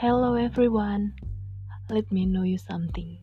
Hello everyone. Let me know you something.